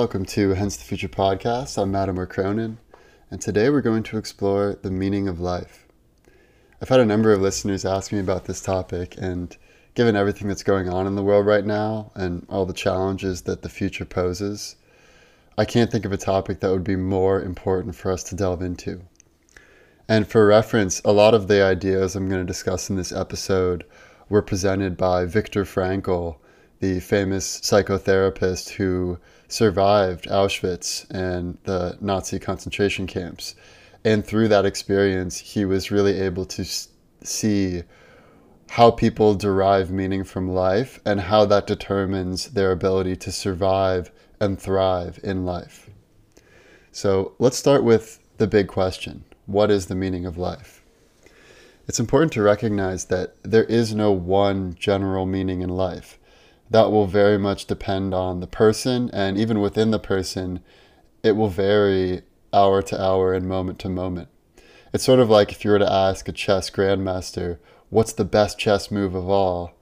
Welcome to Hence the Future podcast. I'm Matimer Cronin, and today we're going to explore the meaning of life. I've had a number of listeners ask me about this topic, and given everything that's going on in the world right now and all the challenges that the future poses, I can't think of a topic that would be more important for us to delve into. And for reference, a lot of the ideas I'm going to discuss in this episode were presented by Viktor Frankl, the famous psychotherapist who survived Auschwitz and the Nazi concentration camps. And through that experience, he was really able to see how people derive meaning from life and how that determines their ability to survive and thrive in life. So let's start with the big question what is the meaning of life? It's important to recognize that there is no one general meaning in life. That will very much depend on the person, and even within the person, it will vary hour to hour and moment to moment. It's sort of like if you were to ask a chess grandmaster, what's the best chess move of all?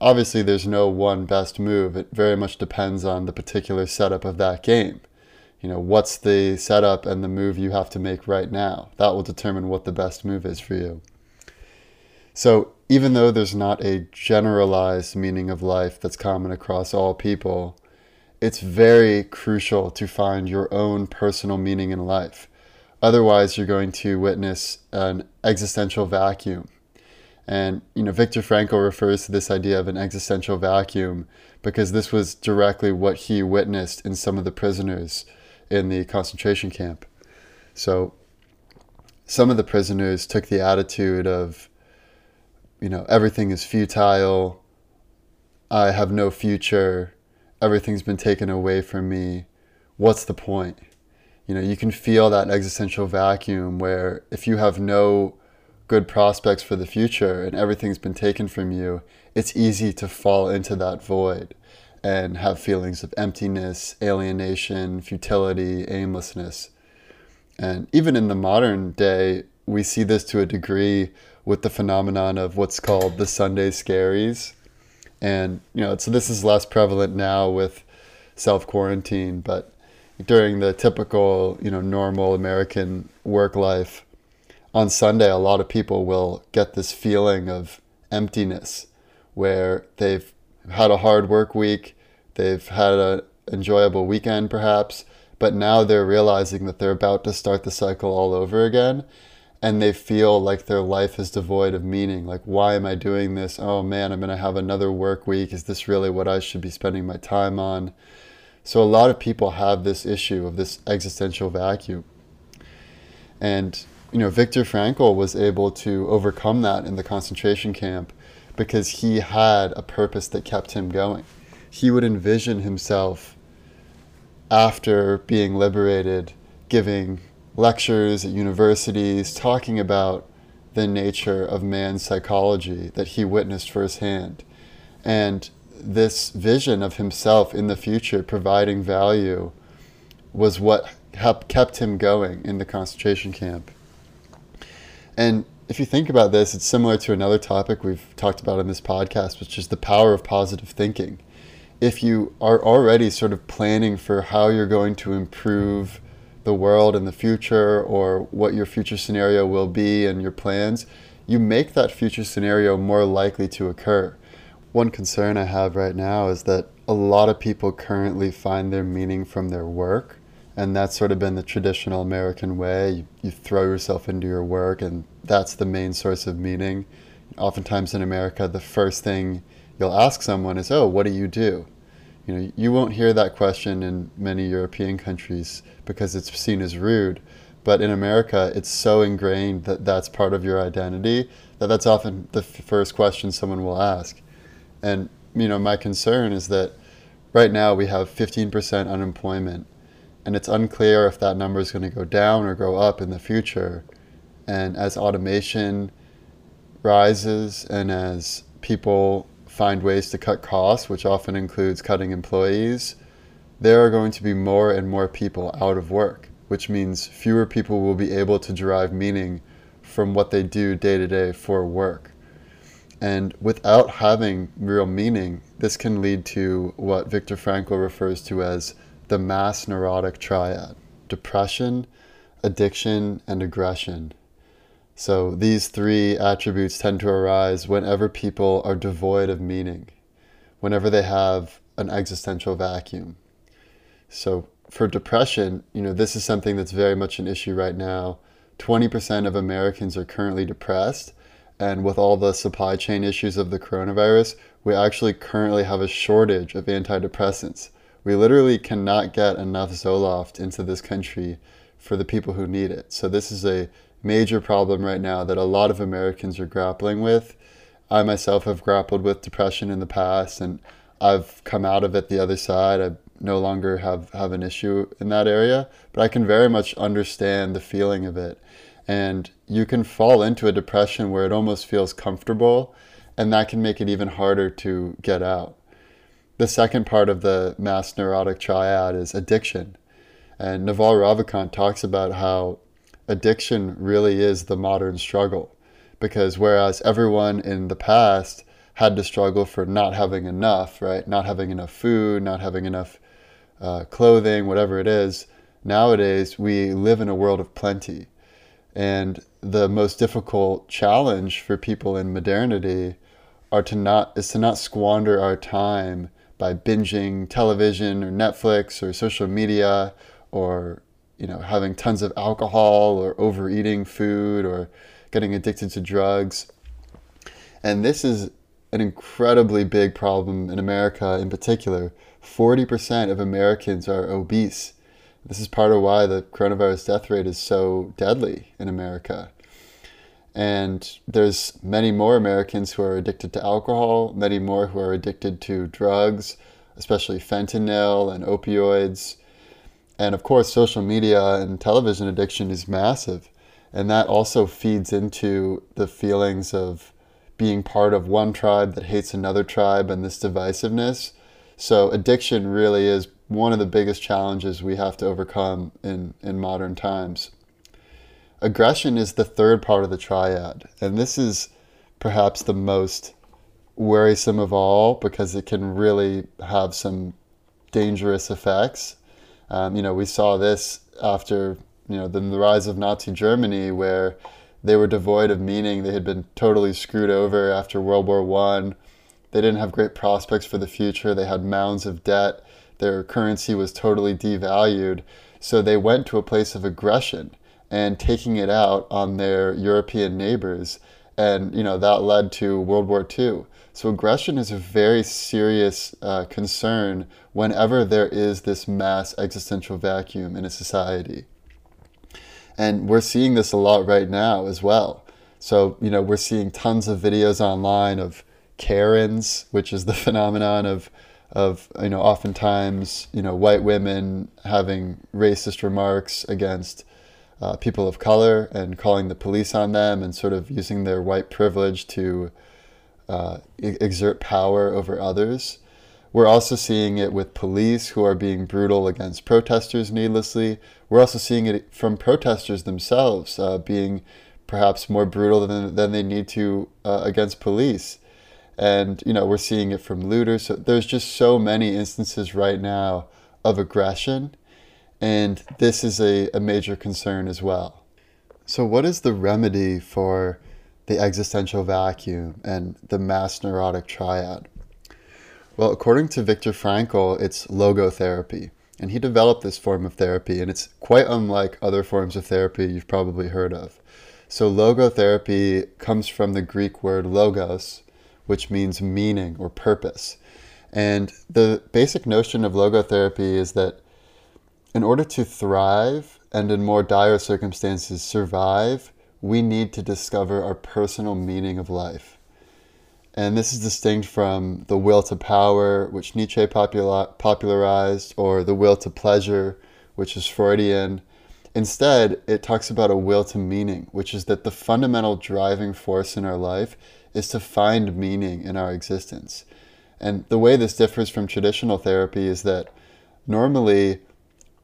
Obviously, there's no one best move. It very much depends on the particular setup of that game you know, what's the setup and the move you have to make right now. That will determine what the best move is for you. So, even though there's not a generalized meaning of life that's common across all people, it's very crucial to find your own personal meaning in life. Otherwise, you're going to witness an existential vacuum. And you know, Viktor Frankl refers to this idea of an existential vacuum because this was directly what he witnessed in some of the prisoners in the concentration camp. So some of the prisoners took the attitude of, you know, everything is futile, I have no future, everything's been taken away from me. What's the point? You know, you can feel that existential vacuum where if you have no good prospects for the future and everything's been taken from you, it's easy to fall into that void and have feelings of emptiness, alienation, futility, aimlessness. And even in the modern day, we see this to a degree with the phenomenon of what's called the Sunday scaries. And, you know, so this is less prevalent now with self quarantine, but during the typical, you know, normal American work life, on Sunday, a lot of people will get this feeling of emptiness where they've had a hard work week, they've had an enjoyable weekend perhaps, but now they're realizing that they're about to start the cycle all over again and they feel like their life is devoid of meaning. Like, why am I doing this? Oh man, I'm going to have another work week. Is this really what I should be spending my time on? So, a lot of people have this issue of this existential vacuum. And, you know, Viktor Frankl was able to overcome that in the concentration camp because he had a purpose that kept him going. He would envision himself after being liberated giving lectures at universities talking about the nature of man's psychology that he witnessed firsthand. And this vision of himself in the future providing value was what kept him going in the concentration camp. And if you think about this, it's similar to another topic we've talked about in this podcast, which is the power of positive thinking. If you are already sort of planning for how you're going to improve the world in the future or what your future scenario will be and your plans, you make that future scenario more likely to occur. One concern I have right now is that a lot of people currently find their meaning from their work and that's sort of been the traditional American way. You, you, throw yourself into your work, and that's the main source of meaning. Oftentimes in America, the first thing you'll ask someone is, "Oh, what do you do?" You know, you won't hear that question in many European countries because it's seen as rude. But in America, it's so ingrained that that's part of your identity that that's often the first question someone will ask. And you know, my concern is that right now we have 15% unemployment and it's unclear if that number is going to go down or go up in the future. And as automation rises and as people find ways to cut costs, which often includes cutting employees, there are going to be more and more people out of work, which means fewer people will be able to derive meaning from what they do day to day for work. And without having real meaning, this can lead to what Viktor Frankl refers to as the mass neurotic triad depression, addiction, and aggression. So these three attributes tend to arise whenever people are devoid of meaning, whenever they have an existential vacuum. So for depression, you know, this is something that's very much an issue right now. 20% of Americans are currently depressed, and with all the supply chain issues of the coronavirus, we actually currently have a shortage of antidepressants. We literally cannot get enough Zoloft into this country for the people who need it. So this is a major problem right now that a lot of Americans are grappling with. I myself have grappled with depression in the past and I've come out of it the other side. I no longer have, have an issue in that area, but I can very much understand the feeling of it. And you can fall into a depression where it almost feels comfortable, and that can make it even harder to get out. The second part of the mass neurotic triad is addiction. And Naval Ravikant talks about how addiction really is the modern struggle. Because whereas everyone in the past had to struggle for not having enough, right? Not having enough food, not having enough uh, clothing, whatever it is, nowadays we live in a world of plenty. And the most difficult challenge for people in modernity are to not is to not squander our time by binging television or Netflix or social media or you know having tons of alcohol or overeating food or getting addicted to drugs. And this is an incredibly big problem in America in particular. 40% of Americans are obese. This is part of why the coronavirus death rate is so deadly in America. And there's many more Americans who are addicted to alcohol, many more who are addicted to drugs, especially fentanyl and opioids. And of course, social media and television addiction is massive. And that also feeds into the feelings of being part of one tribe that hates another tribe and this divisiveness. So, addiction really is one of the biggest challenges we have to overcome in, in modern times. Aggression is the third part of the triad, and this is perhaps the most worrisome of all because it can really have some dangerous effects. Um, you know, we saw this after you know the, the rise of Nazi Germany, where they were devoid of meaning. They had been totally screwed over after World War One. They didn't have great prospects for the future. They had mounds of debt. Their currency was totally devalued. So they went to a place of aggression and taking it out on their European neighbors. And, you know, that led to World War II. So aggression is a very serious uh, concern whenever there is this mass existential vacuum in a society. And we're seeing this a lot right now as well. So, you know, we're seeing tons of videos online of Karens, which is the phenomenon of of you know oftentimes you know white women having racist remarks against uh, people of color and calling the police on them and sort of using their white privilege to uh, exert power over others. We're also seeing it with police who are being brutal against protesters needlessly. We're also seeing it from protesters themselves uh, being perhaps more brutal than, than they need to uh, against police and you know we're seeing it from looters so there's just so many instances right now of aggression and this is a, a major concern as well so what is the remedy for the existential vacuum and the mass neurotic triad well according to viktor frankl it's logotherapy and he developed this form of therapy and it's quite unlike other forms of therapy you've probably heard of so logotherapy comes from the greek word logos which means meaning or purpose. And the basic notion of logotherapy is that in order to thrive and in more dire circumstances survive, we need to discover our personal meaning of life. And this is distinct from the will to power, which Nietzsche popularized, or the will to pleasure, which is Freudian. Instead, it talks about a will to meaning, which is that the fundamental driving force in our life is to find meaning in our existence. And the way this differs from traditional therapy is that normally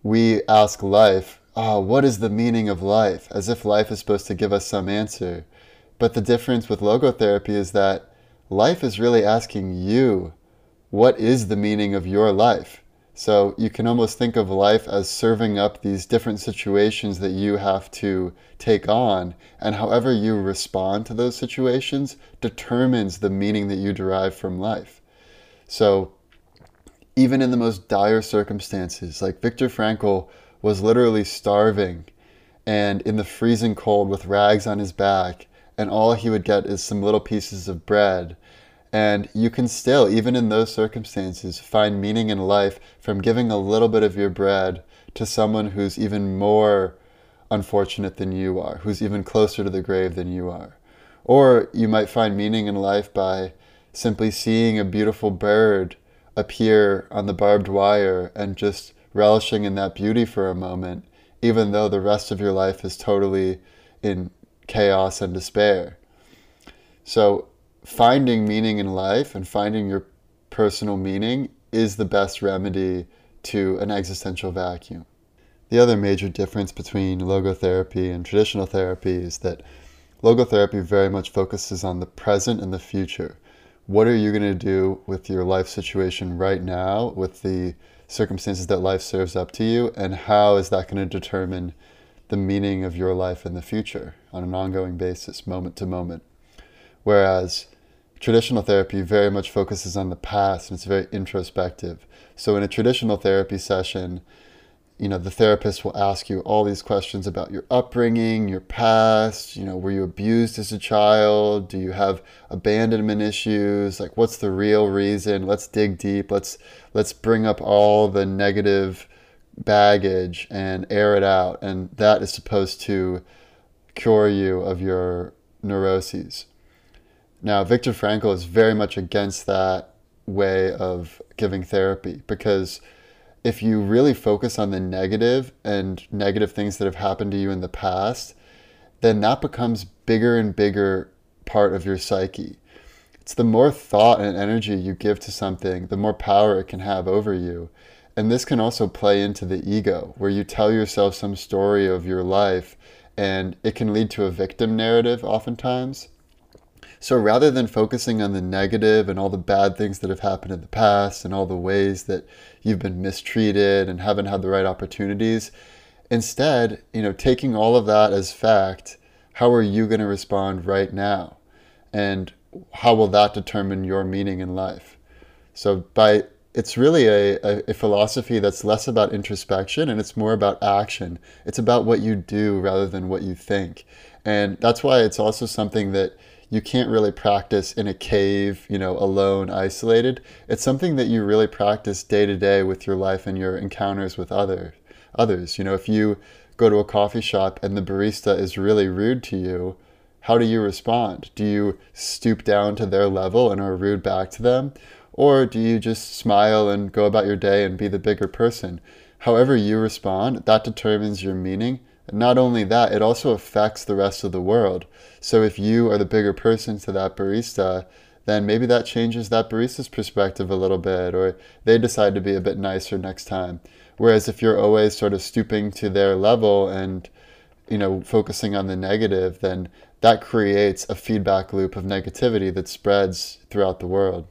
we ask life, oh, what is the meaning of life? As if life is supposed to give us some answer. But the difference with logotherapy is that life is really asking you, what is the meaning of your life? So you can almost think of life as serving up these different situations that you have to take on, and however you respond to those situations determines the meaning that you derive from life. So even in the most dire circumstances, like Viktor Frankl was literally starving and in the freezing cold with rags on his back, and all he would get is some little pieces of bread and you can still, even in those circumstances, find meaning in life from giving a little bit of your bread to someone who's even more unfortunate than you are, who's even closer to the grave than you are. Or you might find meaning in life by simply seeing a beautiful bird appear on the barbed wire and just relishing in that beauty for a moment, even though the rest of your life is totally in chaos and despair. So finding meaning in life and finding your personal meaning is the best remedy to an existential vacuum. The other major difference between logotherapy and traditional therapy is that logotherapy very much focuses on the present and the future. What are you going to do with your life situation right now, with the circumstances that life serves up to you, and how is that going to determine the meaning of your life in the future on an ongoing basis, moment to moment? Whereas traditional therapy very much focuses on the past and it's very introspective. So in a traditional therapy session, you know, the therapist will ask you all these questions about your upbringing, your past, you know, were you abused as a child? Do you have abandonment issues? Like what's the real reason? Let's dig deep. Let's let's bring up all the negative baggage and air it out and that is supposed to cure you of your neuroses. Now, Viktor Frankl is very much against that way of giving therapy because if you really focus on the negative and negative things that have happened to you in the past, then that becomes bigger and bigger part of your psyche. It's the more thought and energy you give to something, the more power it can have over you. And this can also play into the ego, where you tell yourself some story of your life and it can lead to a victim narrative oftentimes. So rather than focusing on the negative and all the bad things that have happened in the past and all the ways that you've been mistreated and haven't had the right opportunities, instead, you know, taking all of that as fact, how are you going to respond right now? And how will that determine your meaning in life? So by it's really a, a, a, philosophy that's less about introspection and it's more about action. It's about what you do rather than what you think. And that's why it's also something that you can't really practice in a cave, you know, alone, isolated. It's something that you really practice day to day with your life and your encounters with other others. You know, if you go to a coffee shop and the barista is really rude to you, how do you respond? Do you stoop down to their level and are rude back to them? Or do you just smile and go about your day and be the bigger person? However you respond, that determines your meaning not only that, it also affects the rest of the world. So if you are the bigger person to that barista, then maybe that changes that barista's perspective a little bit, or they decide to be a bit nicer next time. Whereas if you're always sort of stooping to their level and you know focusing on the negative, then that creates a feedback loop of negativity that spreads throughout the world.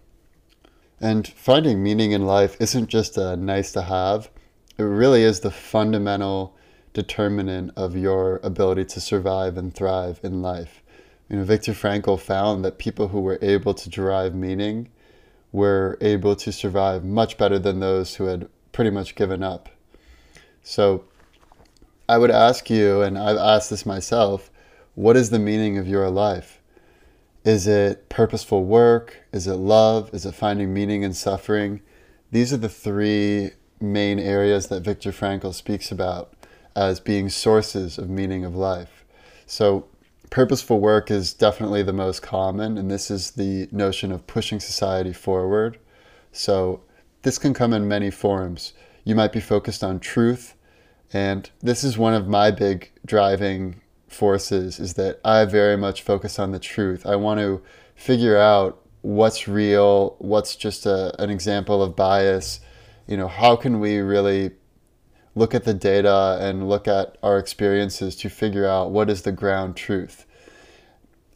And finding meaning in life isn't just a nice to have. It really is the fundamental determinant of your ability to survive and thrive in life. You know, Viktor Frankl found that people who were able to derive meaning were able to survive much better than those who had pretty much given up. So I would ask you, and I've asked this myself, what is the meaning of your life? Is it purposeful work? Is it love? Is it finding meaning in suffering? These are the three main areas that Viktor Frankl speaks about as being sources of meaning of life. So, purposeful work is definitely the most common, and this is the notion of pushing society forward. So, this can come in many forms. You might be focused on truth, and this is one of my big driving forces is that I very much focus on the truth. I want to figure out what's real, what's just a, an example of bias. You know, how can we really look at the data and look at our experiences to figure out what is the ground truth.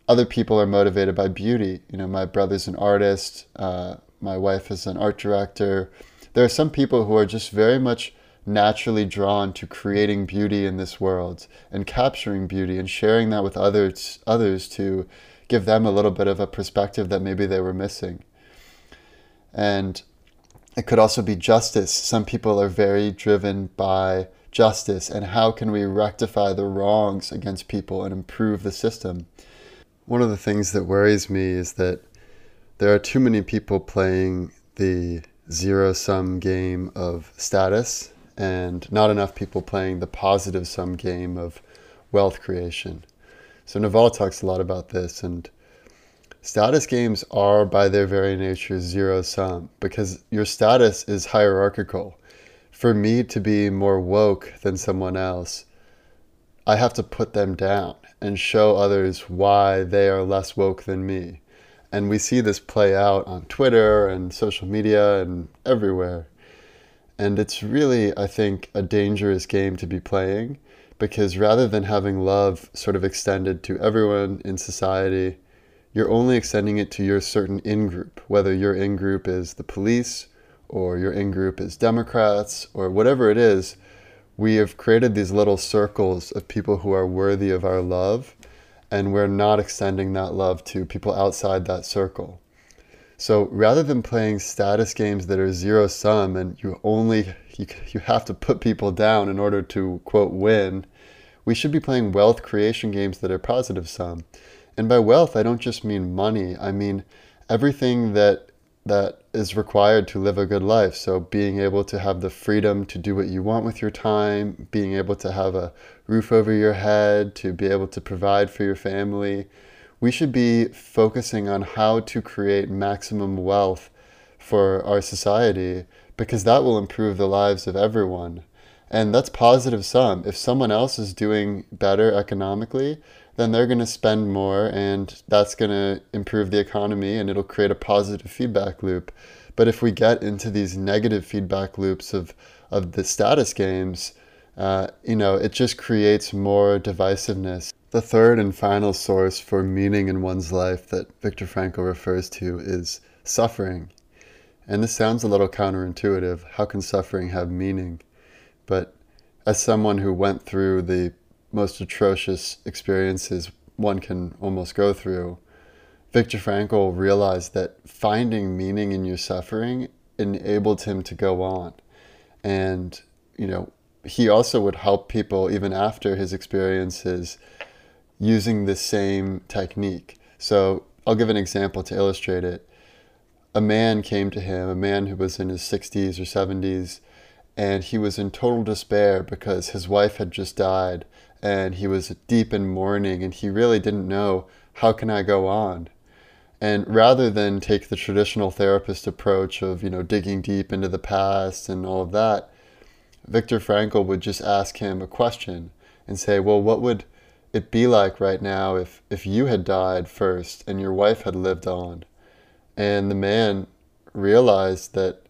Other people are motivated by beauty. You know, my brother's an artist, uh, my wife is an art director. there are some people who are just very much naturally drawn to creating beauty in this world and capturing beauty and sharing that with others others to give them a little bit of a perspective that maybe they were missing. And it could also be justice. Some people are very driven by justice and how can we rectify the wrongs against people and improve the system. One of the things that worries me is that there are too many people playing the zero sum game of status and not enough people playing the positive sum game of wealth creation. So Naval talks a lot about this and status games are by their very nature zero sum because your status is hierarchical. For me to be more woke than someone else, I have to put them down and show others why they are less woke than me. And we see this play out on Twitter and social media and everywhere. And it's really, I think, a dangerous game to be playing because rather than having love sort of extended to everyone in society, you're only extending it to your certain in group, whether your in group is the police or your in group is Democrats or whatever it is. We have created these little circles of people who are worthy of our love and we're not extending that love to people outside that circle. So rather than playing status games that are zero sum and you only you, you have to put people down in order to quote win, we should be playing wealth creation games that are positive sum. And by wealth, I don't just mean money. I mean everything that that is required to live a good life. So being able to have the freedom to do what you want with your time, being able to have a roof over your head, to be able to provide for your family. We should be focusing on how to create maximum wealth for our society because that will improve the lives of everyone. And that's positive sum. If someone else is doing better economically, then they're going to spend more and that's going to improve the economy and it'll create a positive feedback loop. But if we get into these negative feedback loops of, of the status games, uh, you know, it just creates more divisiveness. The third and final source for meaning in one's life that Viktor Frankl refers to is suffering. And this sounds a little counterintuitive. How can suffering have meaning? But as someone who went through the most atrocious experiences one can almost go through, Viktor Frankl realized that finding meaning in your suffering enabled him to go on. And, you know, he also would help people even after his experiences using the same technique. So I'll give an example to illustrate it. A man came to him, a man who was in his 60s or 70s, and he was in total despair because his wife had just died and he was deep in mourning and he really didn't know how can I go on. And rather than take the traditional therapist approach of, you know, digging deep into the past and all of that, Viktor Frankl would just ask him a question and say, well, what would it be like right now if, if you had died first and your wife had lived on? And the man realized that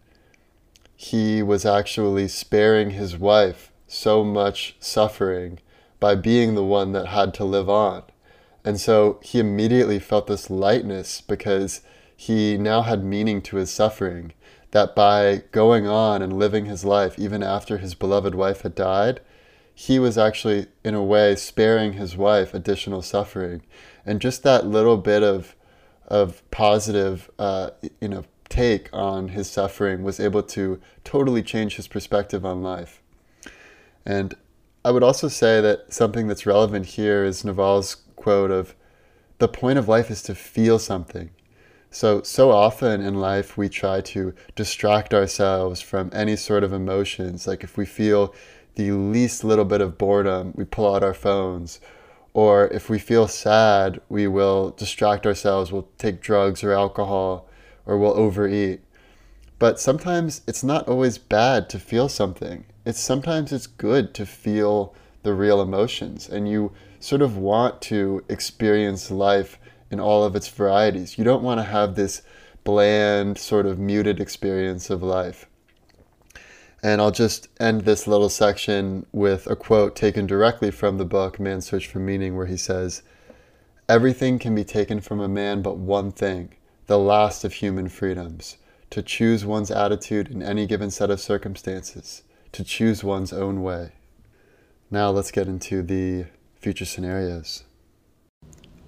he was actually sparing his wife so much suffering by being the one that had to live on. And so he immediately felt this lightness because he now had meaning to his suffering. That by going on and living his life, even after his beloved wife had died, he was actually, in a way, sparing his wife additional suffering. And just that little bit of, of positive, uh, you know, take on his suffering was able to totally change his perspective on life. And I would also say that something that's relevant here is Naval's quote of the point of life is to feel something. So, so often in life, we try to distract ourselves from any sort of emotions. Like if we feel the least little bit of boredom, we pull out our phones. Or if we feel sad, we will distract ourselves, we'll take drugs or alcohol, or we'll overeat. But sometimes it's not always bad to feel something it's sometimes it's good to feel the real emotions and you sort of want to experience life in all of its varieties. You don't want to have this bland, sort of muted experience of life. And I'll just end this little section with a quote taken directly from the book Man's Search for Meaning, where he says, Everything can be taken from a man but one thing, the last of human freedoms to choose one's attitude in any given set of circumstances, to choose one's own way. Now let's get into the future scenarios.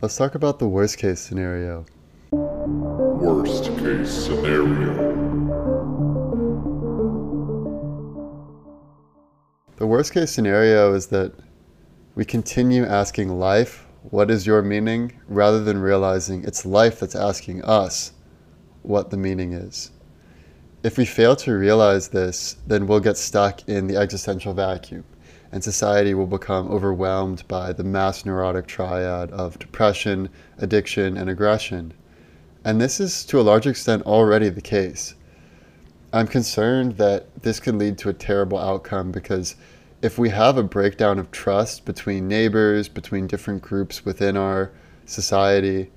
Let's talk about the worst case scenario. Worst case scenario. The worst case scenario is that we continue asking life, what is your meaning, rather than realizing it's life that's asking us what the meaning is. If we fail to realize this, then we'll get stuck in the existential vacuum and society will become overwhelmed by the mass neurotic triad of depression, addiction, and aggression. And this is to a large extent already the case. I'm concerned that this could lead to a terrible outcome because if we have a breakdown of trust between neighbors, between different groups within our society,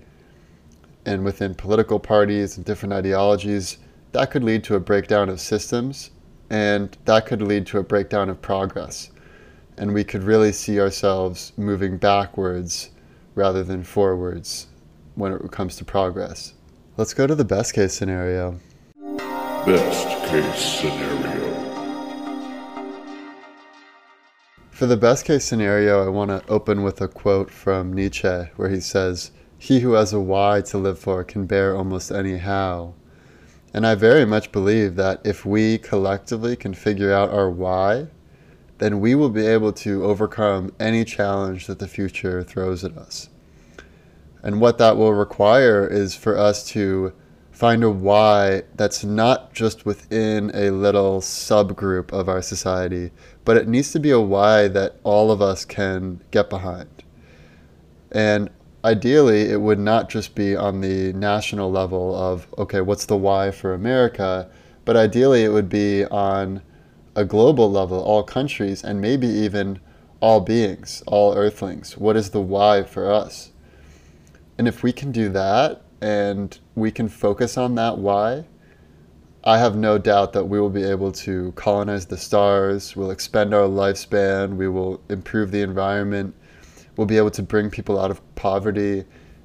and within political parties and different ideologies, that could lead to a breakdown of systems and that could lead to a breakdown of progress and we could really see ourselves moving backwards rather than forwards when it comes to progress. Let's go to the best case scenario. Best case scenario. For the best case scenario, I want to open with a quote from Nietzsche where he says, He who has a why to live for can bear almost any how. And I very much believe that if we collectively can figure out our why, then we will be able to overcome any challenge that the future throws at us. And what that will require is for us to find a why that's not just within a little subgroup of our society, but it needs to be a why that all of us can get behind. And ideally, it would not just be on the national level of, okay, what's the why for America? But ideally, it would be on a global level, all countries, and maybe even all beings, all earthlings. What is the why for us? And if we can do that and we can focus on that why, I have no doubt that we will be able to colonize the stars, we'll expend our lifespan, we will improve the environment, we'll be able to bring people out of poverty,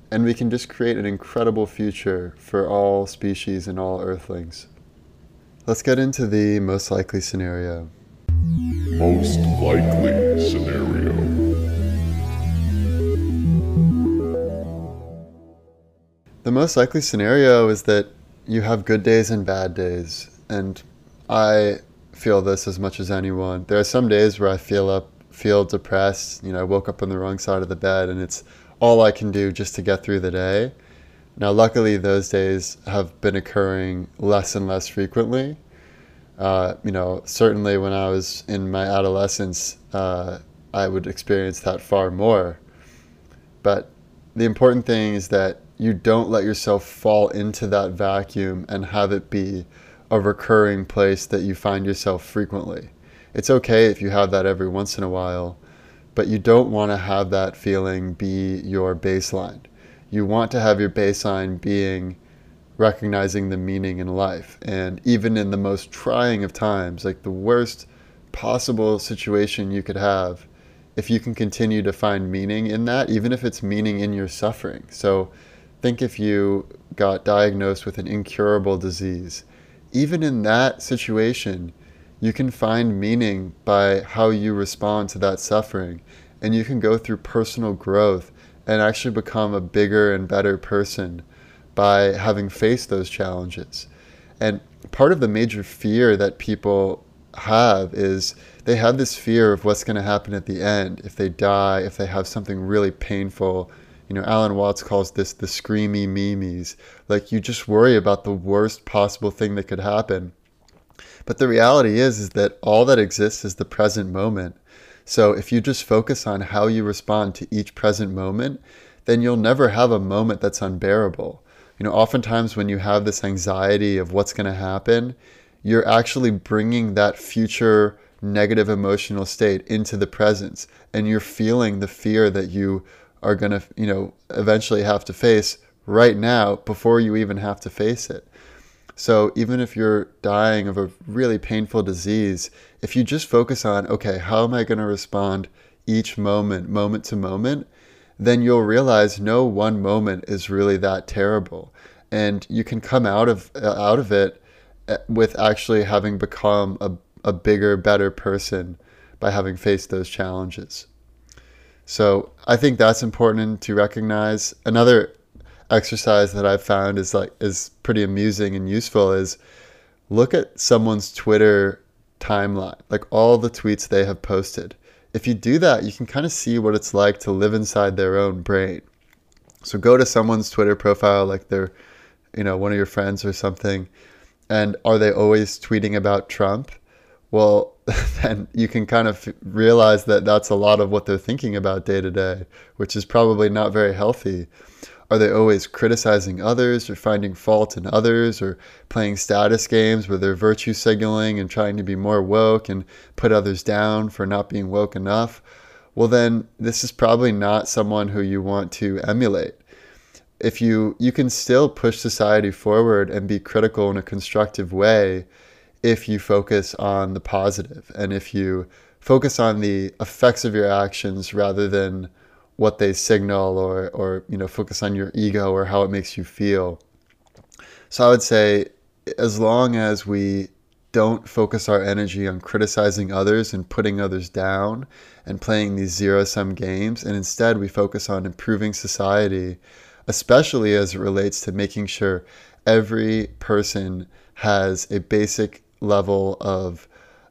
and we can just create an incredible future for all species and all earthlings. Let's get into the most likely scenario. Most likely scenario. The most likely scenario is that you have good days and bad days. And I feel this as much as anyone. There are some days where I feel up feel depressed, you know, I woke up on the wrong side of the bed and it's all I can do just to get through the day. Now, luckily, those days have been occurring less and less frequently. Uh, you know, certainly when I was in my adolescence, uh, I would experience that far more. But the important thing is that you don't let yourself fall into that vacuum and have it be a recurring place that you find yourself frequently. It's okay if you have that every once in a while, but you don't want to have that feeling be your baseline you want to have your baseline being recognizing the meaning in life. And even in the most trying of times, like the worst possible situation you could have, if you can continue to find meaning in that, even if it's meaning in your suffering. So think if you got diagnosed with an incurable disease, even in that situation, you can find meaning by how you respond to that suffering. And you can go through personal growth and actually become a bigger and better person by having faced those challenges. And part of the major fear that people have is they have this fear of what's going to happen at the end if they die, if they have something really painful. You know, Alan Watts calls this the screamy memes. Like you just worry about the worst possible thing that could happen. But the reality is is that all that exists is the present moment. So if you just focus on how you respond to each present moment, then you'll never have a moment that's unbearable. You know, oftentimes when you have this anxiety of what's going to happen, you're actually bringing that future negative emotional state into the presence and you're feeling the fear that you are going to, you know, eventually have to face right now before you even have to face it. So even if you're dying of a really painful disease, if you just focus on, okay, how am I going to respond each moment, moment to moment, then you'll realize no one moment is really that terrible. And you can come out of out of it uh, with actually having become a, a bigger, better person by having faced those challenges. So I think that's important to recognize. Another exercise that I've found is like is pretty amusing and useful is look at someone's Twitter timeline, like all the tweets they have posted. If you do that, you can kind of see what it's like to live inside their own brain. So go to someone's Twitter profile, like they're, you know, one of your friends or something, and are they always tweeting about Trump? Well, then you can kind of realize that that's a lot of what they're thinking about day to day, which is probably not very healthy. Are they always criticizing others or finding fault in others or playing status games where they're virtue signaling and trying to be more woke and put others down for not being woke enough? Well, then this is probably not someone who you want to emulate. If you you can still push society forward and be critical in a constructive way if you focus on the positive and if you focus on the effects of your actions rather than what they signal or or you know focus on your ego or how it makes you feel. So I would say as long as we don't focus our energy on criticizing others and putting others down and playing these zero sum games and instead we focus on improving society especially as it relates to making sure every person has a basic level of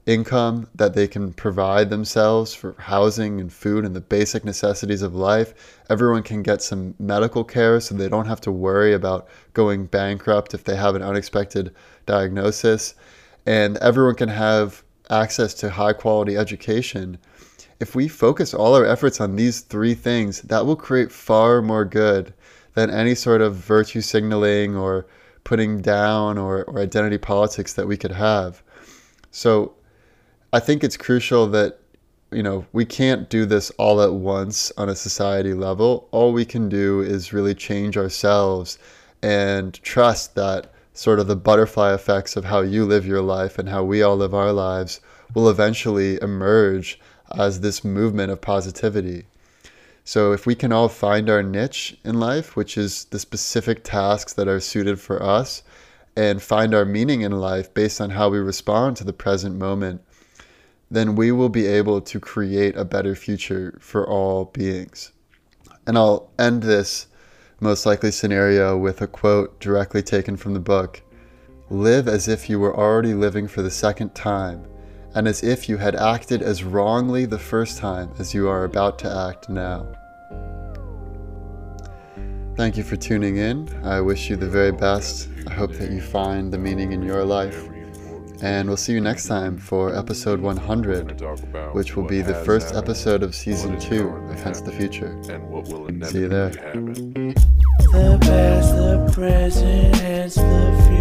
income that they can provide themselves for housing and food and the basic necessities of life. Everyone can get some medical care so they don't have to worry about going bankrupt if they have an unexpected diagnosis. And everyone can have access to high quality education. If we focus all our efforts on these three things, that will create far more good than any sort of virtue signaling or putting down or, or identity politics that we could have. So I think it's crucial that you know we can't do this all at once on a society level. All we can do is really change ourselves and trust that sort of the butterfly effects of how you live your life and how we all live our lives will eventually emerge as this movement of positivity. So if we can all find our niche in life, which is the specific tasks that are suited for us, and find our meaning in life based on how we respond to the present moment, then we will be able to create a better future for all beings. And I'll end this most likely scenario with a quote directly taken from the book Live as if you were already living for the second time, and as if you had acted as wrongly the first time as you are about to act now. Thank you for tuning in. I wish you the very best. I hope that you find the meaning in your life and we'll see you next time for episode 100, which will be the first episode of season 2 of Hence the Future. See you there. The past, the present, hence the future.